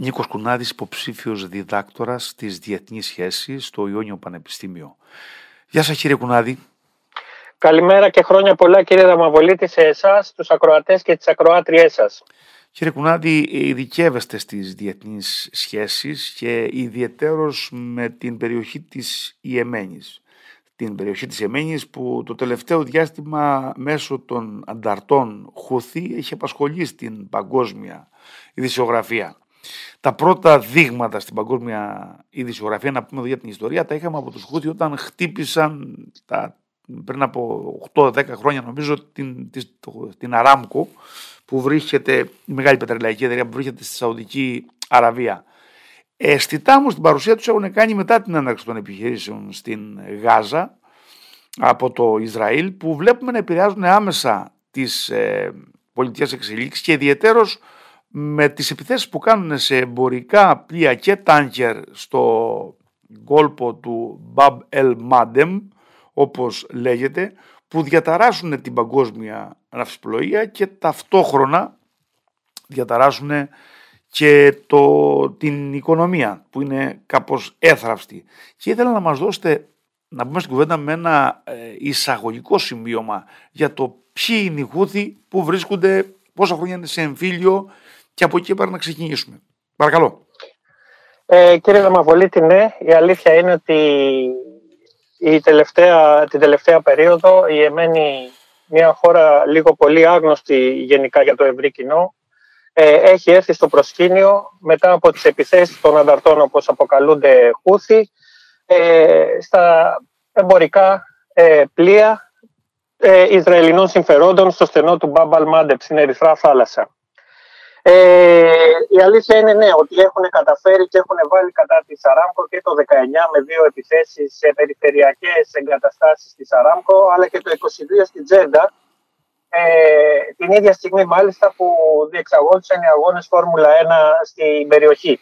Νίκος Κουνάδης, υποψήφιος διδάκτορας της Διεθνής Σχέσης στο Ιόνιο Πανεπιστήμιο. Γεια σας κύριε Κουνάδη. Καλημέρα και χρόνια πολλά κύριε Δαμαβολίτη σε εσάς, τους ακροατές και τις ακροάτριές σας. Κύριε Κουνάδη, ειδικεύεστε στις διεθνείς σχέσεις και ιδιαιτέρως με την περιοχή της Ιεμένης. Την περιοχή της Ιεμένης που το τελευταίο διάστημα μέσω των ανταρτών Χουθή έχει απασχολήσει την παγκόσμια ειδησιογραφία. Τα πρώτα δείγματα στην παγκόσμια ειδησιογραφία, να πούμε εδώ για την ιστορία, τα είχαμε από τους Χούθη όταν χτύπησαν τα, πριν από 8-10 χρόνια νομίζω την, την, την Αράμκο που βρίσκεται, η μεγάλη πετρελαϊκή εταιρεία που βρίσκεται στη Σαουδική Αραβία. Αισθητά όμως την παρουσία τους έχουν κάνει μετά την έναρξη των επιχειρήσεων στην Γάζα από το Ισραήλ που βλέπουμε να επηρεάζουν άμεσα τις ε, πολιτικές εξελίξεις και ιδιαίτερως με τις επιθέσεις που κάνουν σε εμπορικά πλοία και τάνκερ στο κόλπο του Μπαμπ Ελ Μάντεμ όπως λέγεται που διαταράσσουν την παγκόσμια ναυσιπλοεία και ταυτόχρονα διαταράσσουν και το, την οικονομία που είναι κάπως έθραυστη. Και ήθελα να μας δώσετε να πούμε στην κουβέντα με ένα ε, εισαγωγικό σημείωμα για το ποιοι είναι οι Χούθοι που βρίσκονται πόσα χρόνια είναι σε εμφύλιο και από εκεί πέρα να ξεκινήσουμε. Παρακαλώ. Ε, κύριε Δαμαβολίτη, ναι, η αλήθεια είναι ότι η τελευταία, την τελευταία περίοδο η Εμένη, μια χώρα λίγο πολύ άγνωστη γενικά για το ευρύ κοινό, ε, έχει έρθει στο προσκήνιο μετά από τις επιθέσεις των ανταρτών όπως αποκαλούνται Χούθη ε, στα εμπορικά ε, πλοία ε, Ισραηλινών συμφερόντων στο στενό του Μπάμπαλ Μάντεπ στην Ερυθρά θάλασσα. Ε, η αλήθεια είναι ναι, ότι έχουν καταφέρει και έχουν βάλει κατά τη Αράμπκο και το 19 με δύο επιθέσεις σε περιφερειακές εγκαταστάσεις της Αράμπκο, αλλά και το 22 στην Τζέντα, ε, την ίδια στιγμή μάλιστα που διεξαγόντουσαν οι αγώνες Φόρμουλα 1 στην περιοχή.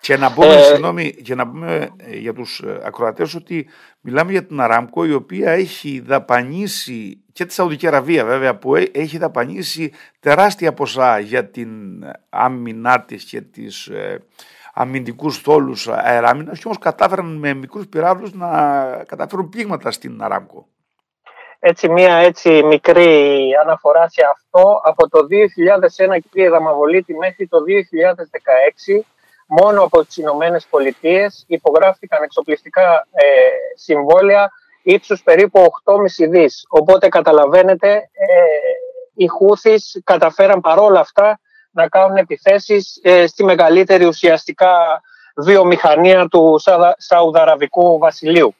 Και να πούμε, ε, συγγνώμη, και να πούμε ε, για τους ε, ακροατές ότι μιλάμε για την Αράμκο η οποία έχει δαπανίσει και τη Σαουδική Αραβία βέβαια που έχει δαπανίσει τεράστια ποσά για την άμυνά της και τις ε, αμυντικούς θόλους αεράμινας και όμως κατάφεραν με μικρούς πυράβλους να καταφέρουν πλήγματα στην Αράμκο. Έτσι μία έτσι μικρή αναφορά σε αυτό από το 2001 κύριε Δαμαβολίτη μέχρι το 2016 μόνο από τις Ηνωμένες Πολιτείες υπογράφηκαν εξοπλιστικά ε, συμβόλαια ύψους περίπου 8,5 δις. Οπότε καταλαβαίνετε, ε, οι Χούθης καταφέραν παρόλα αυτά να κάνουν επιθέσεις ε, στη μεγαλύτερη ουσιαστικά βιομηχανία του Σαουδαραβικού Βασιλείου.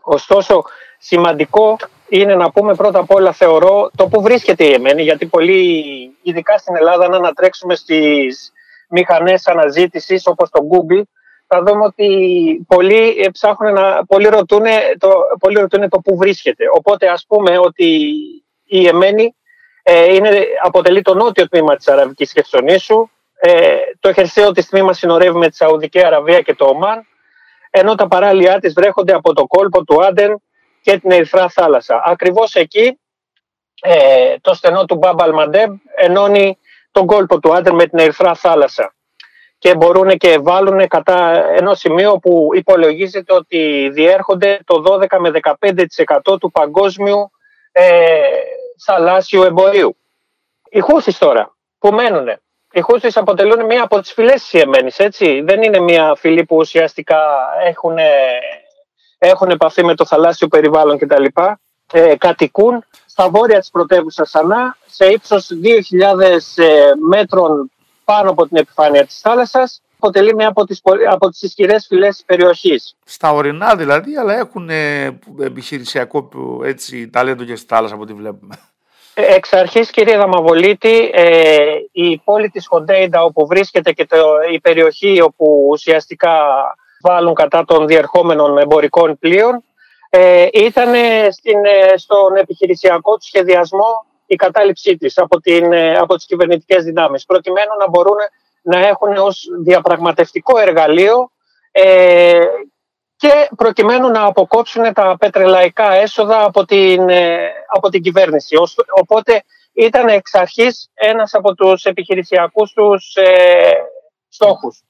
Ωστόσο, σημαντικό είναι να πούμε πρώτα απ' όλα θεωρώ το που βρίσκεται η Εμένη, γιατί πολλοί, ειδικά στην Ελλάδα, να ανατρέξουμε στις μηχανές αναζήτησης όπως το Google, θα δούμε ότι πολλοί ψάχνουν να, πολλοί ρωτούν το, πολλοί ρωτούν το που βρίσκεται. Οπότε ας πούμε ότι η Εμένη ε, είναι, αποτελεί το νότιο τμήμα της Αραβικής Χερσονήσου, ε, το χερσαίο της τμήμα συνορεύει με τη Σαουδική Αραβία και το Ομάν, ενώ τα παράλια της βρέχονται από το κόλπο του Άντεν και την Ερυθρά θάλασσα. Ακριβώς εκεί ε, το στενό του Μπάμπαλ Μαντέμ ενώνει τον κόλπο του Άντερ με την Ερυθρά θάλασσα και μπορούν και βάλουν κατά ενό σημείο που υπολογίζεται ότι διέρχονται το 12 με 15% του παγκόσμιου ε, θαλάσσιου εμπορίου. Οι Χούθης τώρα που μένουν. Οι Χούθης αποτελούν μία από τις φυλές της Ιεμένης, έτσι. Δεν είναι μία φυλή που ουσιαστικά έχουν, έχουν επαφή με το θαλάσσιο περιβάλλον κτλ. Ε, κατοικούν στα βόρεια της πρωτεύουσας Σανά, σε ύψος 2.000 ε, μέτρων πάνω από την επιφάνεια της θάλασσας, αποτελεί μια από τις, από τις ισχυρές φυλές της περιοχής. Στα ορεινά δηλαδή, αλλά έχουν ε, επιχειρησιακό έτσι, ταλέντο και στη θάλασσα από ό,τι βλέπουμε. Ε, εξ αρχής, κύριε Δαμαβολίτη, η πόλη της Χοντέιντα όπου βρίσκεται και το, η περιοχή όπου ουσιαστικά βάλουν κατά των διερχόμενων εμπορικών πλοίων ε, ήταν στην, ε, στον επιχειρησιακό του σχεδιασμό η κατάληψή της από, την, ε, από τις κυβερνητικές δυνάμεις προκειμένου να μπορούν να έχουν ως διαπραγματευτικό εργαλείο ε, και προκειμένου να αποκόψουν τα πετρελαϊκά έσοδα από την, ε, από την κυβέρνηση. Οπότε ήταν εξ αρχής ένας από τους επιχειρησιακούς τους ε, στόχους.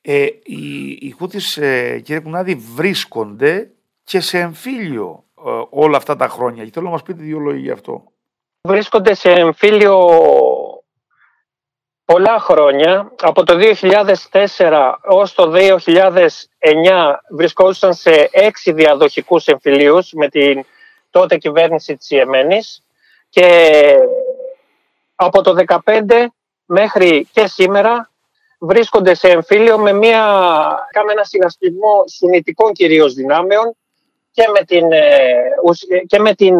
Ε, οι, οι Χούθης, ε, κύριε Κουνάδη, βρίσκονται και σε εμφύλιο ε, όλα αυτά τα χρόνια. Και θέλω να μας πείτε δύο λόγια γι' αυτό. Βρίσκονται σε εμφύλιο πολλά χρόνια. Από το 2004 ως το 2009 βρισκόντουσαν σε έξι διαδοχικούς εμφυλίους με την τότε κυβέρνηση της Ιεμένης και από το 2015 μέχρι και σήμερα βρίσκονται σε εμφύλιο με, μια, κάνουμε ένα συνασπισμό σουνητικών κυρίως δυνάμεων και με την, ε, και με την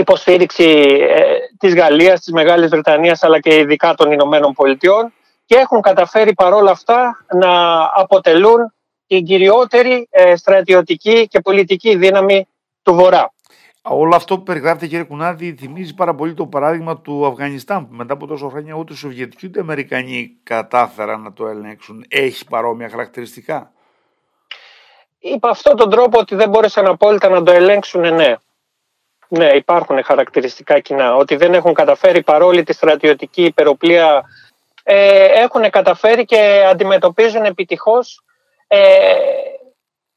υποστήριξη ε, της Γαλλίας, της Μεγάλης Βρετανίας αλλά και ειδικά των Ηνωμένων Πολιτειών και έχουν καταφέρει παρόλα αυτά να αποτελούν την κυριότερη ε, στρατιωτική και πολιτική δύναμη του Βορρά. Όλο αυτό που περιγράφεται κύριε Κουνάδη θυμίζει πάρα πολύ το παράδειγμα του Αφγανιστάν που μετά από τόσο χρόνια ούτε οι Σοβιετικοί ούτε οι Αμερικανοί κατάφεραν να το ελέγξουν. Έχει παρόμοια χαρακτηριστικά; Είπα αυτόν τον τρόπο ότι δεν μπόρεσαν απόλυτα να το ελέγξουν, ναι. Ναι, υπάρχουν χαρακτηριστικά κοινά. Ότι δεν έχουν καταφέρει παρόλη τη στρατιωτική υπεροπλία, ε, έχουν καταφέρει και αντιμετωπίζουν επιτυχώς ε,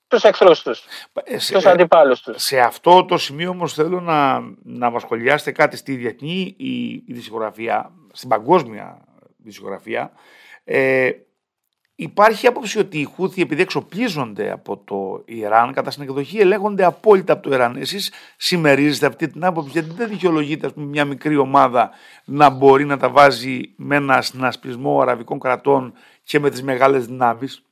τους εχθρούς τους, ε, σε, τους αντιπάλους τους. Σε αυτό το σημείο όμως θέλω να, να μας σχολιάσετε κάτι στη διεθνή η, η στην παγκόσμια δισογραφία. Ε, Υπάρχει άποψη ότι οι Χούθοι, επειδή εξοπλίζονται από το Ιράν, κατά συνεκδοχή ελέγχονται απόλυτα από το Ιράν. Εσείς συμμερίζετε αυτή την άποψη, γιατί δεν δικαιολογείται πούμε, μια μικρή ομάδα να μπορεί να τα βάζει με ένα συνασπισμό αραβικών κρατών και με τις μεγάλες δυνάμεις;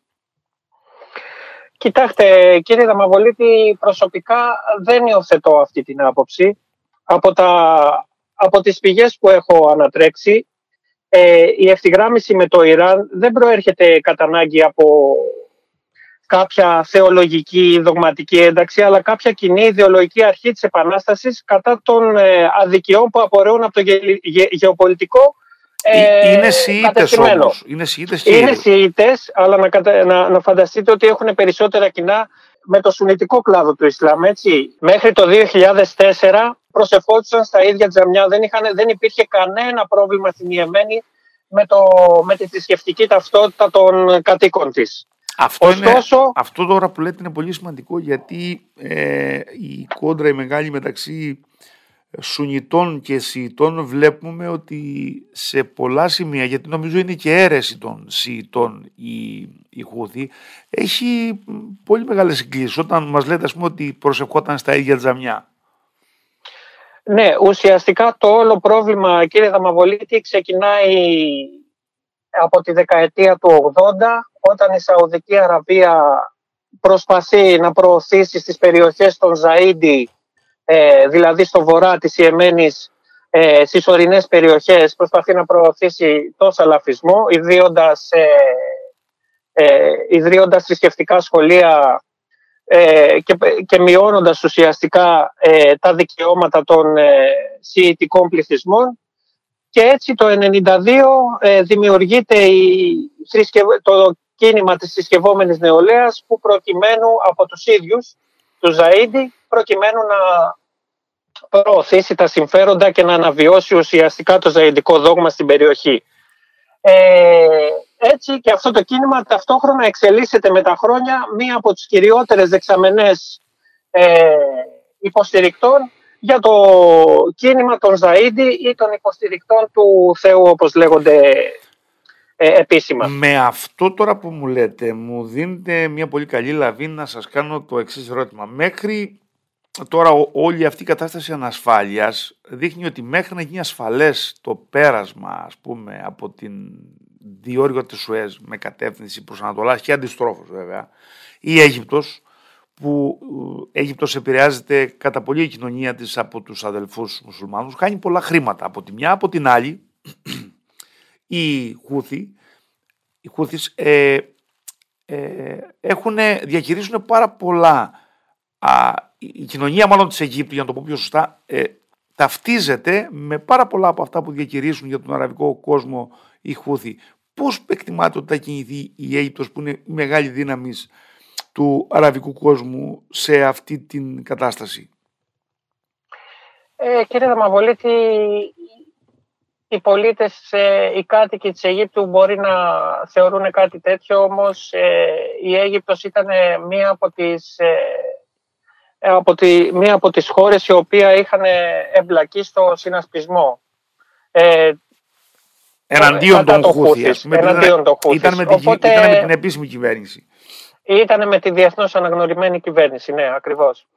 Κοιτάξτε, κύριε Δαμαβολίτη, προσωπικά δεν υιοθετώ αυτή την άποψη. Από, τα, από τις πηγές που έχω ανατρέξει, ε, η ευθυγράμμιση με το Ιράν δεν προέρχεται κατά ανάγκη από κάποια θεολογική ή δογματική ένταξη, αλλά κάποια κοινή ιδεολογική αρχή της Επανάστασης κατά των ε, αδικιών που απορρέουν από το γεωπολιτικό ε, είναι Σιήτες όμως. Είναι Σιήτες, είναι Σιήτες αλλά να, να, να φανταστείτε ότι έχουν περισσότερα κοινά με το σουνητικό κλάδο του Ισλάμ. Έτσι. Μέχρι το 2004 προσεφόντουσαν στα ίδια τζαμιά. Δεν, είχαν, δεν υπήρχε κανένα πρόβλημα στην Ιεμένη με, το, με τη θρησκευτική ταυτότητα των κατοίκων της. Αυτό, Ωστόσο, είναι, αυτό τώρα που λέτε είναι πολύ σημαντικό γιατί ε, η κόντρα η μεγάλη μεταξύ Σουνιτών και Σιητών βλέπουμε ότι σε πολλά σημεία, γιατί νομίζω είναι και αίρεση των Σιητών η, η Χούθη, έχει πολύ μεγάλες συγκλήσεις όταν μας λέτε ας πούμε ότι προσευχόταν στα ίδια τζαμιά. Ναι, ουσιαστικά το όλο πρόβλημα, κύριε Δαμαβολίτη, ξεκινάει από τη δεκαετία του 80, όταν η Σαουδική Αραβία προσπαθεί να προωθήσει στις περιοχές των Ζαΐντι, ε, δηλαδή στο βορρά της Ιεμένης, ε, στις ορεινές περιοχές, προσπαθεί να προωθήσει το σαλαφισμό, ιδρύοντας, ε, ε, ιδρύοντας θρησκευτικά σχολεία ε, και, και μειώνοντας ουσιαστικά ε, τα δικαιώματα των ε, σιητικών πληθυσμών και έτσι το 1992 ε, δημιουργείται η, το κίνημα της συσκευόμενης νεολαίας που προκειμένου από τους ίδιους, τους Ζαΐντι, προκειμένου να προωθήσει τα συμφέροντα και να αναβιώσει ουσιαστικά το ζαϊντικό δόγμα στην περιοχή. Ε, έτσι και αυτό το κίνημα ταυτόχρονα εξελίσσεται με τα χρόνια μία από τις κυριότερες δεξαμενές ε, υποστηρικτών για το κίνημα των Ζαΐντι ή των υποστηρικτών του Θεού όπως λέγονται ε, επίσημα. Με αυτό τώρα που μου λέτε μου δίνετε μια πολύ καλή λαβή να σας κάνω το εξής ερώτημα. Μέχρι τώρα όλη αυτή η κατάσταση ανασφάλειας δείχνει ότι μέχρι να γίνει ασφαλές το πέρασμα ας πούμε από την διόρυγο της Σουέζ με κατεύθυνση προς Ανατολάς και αντιστρόφως βέβαια η Αίγυπτος που η Αίγυπτος επηρεάζεται κατά πολύ η κοινωνία της από τους αδελφούς μουσουλμάνους. Κάνει πολλά χρήματα από τη μια από την άλλη. Οι Χούθοι οι Χούθης ε, ε, έχουν, διαχειρίζουν πάρα πολλά α, η κοινωνία μάλλον της Αιγύπτου, για να το πω πιο σωστά, ε, ταυτίζεται με πάρα πολλά από αυτά που διακηρύσουν για τον αραβικό κόσμο οι Χούθη. Πώς εκτιμάτε ότι θα κινηθεί η Αίγυπτος που είναι η μεγάλη δύναμη του αραβικού κόσμου σε αυτή την κατάσταση; Ε, κύριε Δαμαβολίτη, οι πολίτες, οι κάτοικοι της Αιγύπτου μπορεί να θεωρούν κάτι τέτοιο, όμως η Αίγυπτος ήταν μία από τις, από τη, μία από τις χώρες η οποία είχαν εμπλακεί στο συνασπισμό. Εναντίον των Χούθη. Ήταν, με την, ήταν με την επίσημη κυβέρνηση. Ήταν με τη διεθνώς αναγνωριμένη κυβέρνηση, ναι, ακριβώς.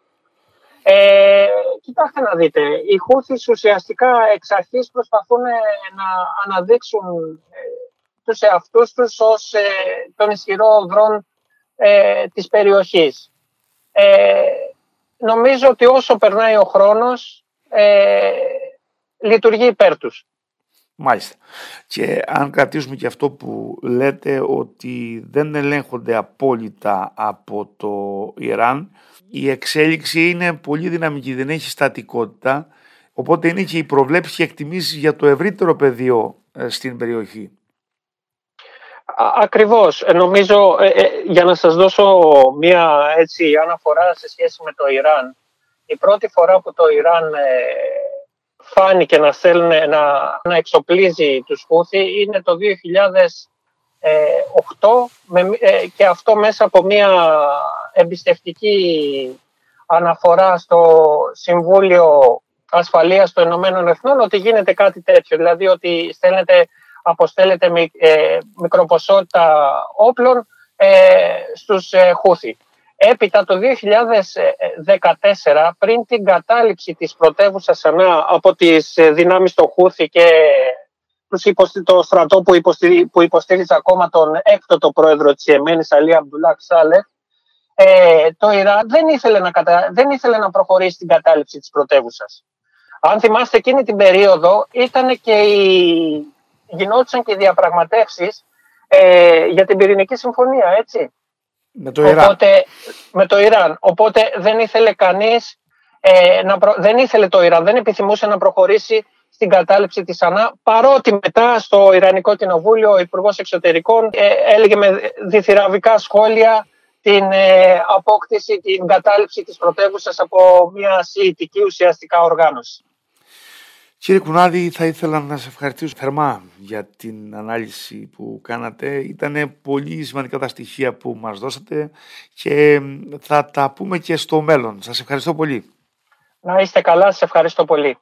Ε, κοιτάξτε να δείτε, οι Χούθης ουσιαστικά εξ αρχής προσπαθούν ε, να αναδείξουν ε, τους εαυτούς τους ως ε, τον ισχυρό δρόν ε, της περιοχής. Ε, νομίζω ότι όσο περνάει ο χρόνος ε, λειτουργεί υπέρ τους. Μάλιστα. Και αν κρατήσουμε και αυτό που λέτε ότι δεν ελέγχονται απόλυτα από το Ιράν, η εξέλιξη είναι πολύ δυναμική, δεν έχει στατικότητα, οπότε είναι και οι προβλέψεις και εκτιμήσεις για το ευρύτερο πεδίο ε, στην περιοχή. Ακριβώς. Ε, νομίζω, ε, για να σας δώσω μία έτσι αναφορά σε σχέση με το Ιράν, η πρώτη φορά που το Ιράν φάνηκε να, θέλουν, να, να εξοπλίζει τους Χούθη είναι το 2008 ε, και αυτό μέσα από μια εμπιστευτική αναφορά στο Συμβούλιο Ασφαλείας των Ηνωμένων Εθνών ότι γίνεται κάτι τέτοιο, δηλαδή ότι στέλνετε, αποστέλλετε ε, μικροποσότητα όπλων ε, στους Χούθη. Έπειτα το 2014, πριν την κατάληψη της πρωτεύουσα Σανά από τις ε, δυνάμεις των Χούθη και το στρατό που, υποστηρίζει, που υποστήριζε ακόμα τον έκτοτο πρόεδρο της Ιεμένης, Αλή Αμπτουλάκ Σάλεχ, ε, το Ιράν δεν ήθελε, να δεν ήθελε να προχωρήσει την κατάληψη της πρωτεύουσας. Αν θυμάστε εκείνη την περίοδο ήταν και οι... γινόντουσαν και οι διαπραγματεύσεις ε, για την πυρηνική συμφωνία, έτσι. Με το Ιράν. Οπότε, με το Ιράν. Οπότε δεν ήθελε κανείς, ε, να δεν ήθελε το Ιράν, δεν επιθυμούσε να προχωρήσει στην κατάληψη της ΑΝΑ, παρότι μετά στο Ιρανικό Κοινοβούλιο ο Υπουργός Εξωτερικών ε, έλεγε με διθυραβικά σχόλια την ε, απόκτηση, την κατάληψη της πρωτεύουσας από μια σιητική ουσιαστικά οργάνωση. Κύριε Κουνάδη, θα ήθελα να σε ευχαριστήσω θερμά για την ανάλυση που κάνατε. Ήταν πολύ σημαντικά τα στοιχεία που μας δώσατε και θα τα πούμε και στο μέλλον. Σας ευχαριστώ πολύ. Να είστε καλά, σας ευχαριστώ πολύ.